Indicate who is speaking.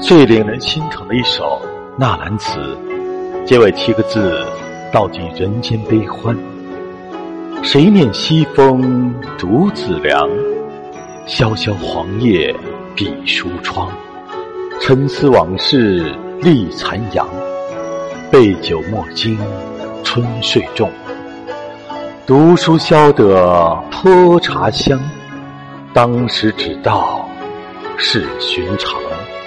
Speaker 1: 最令人心疼的一首纳兰词，结尾七个字道尽人间悲欢。谁念西风独自凉，萧萧黄叶闭疏窗。沉思往事立残阳，杯酒莫惊春睡重。读书消得泼茶香，当时只道是寻常。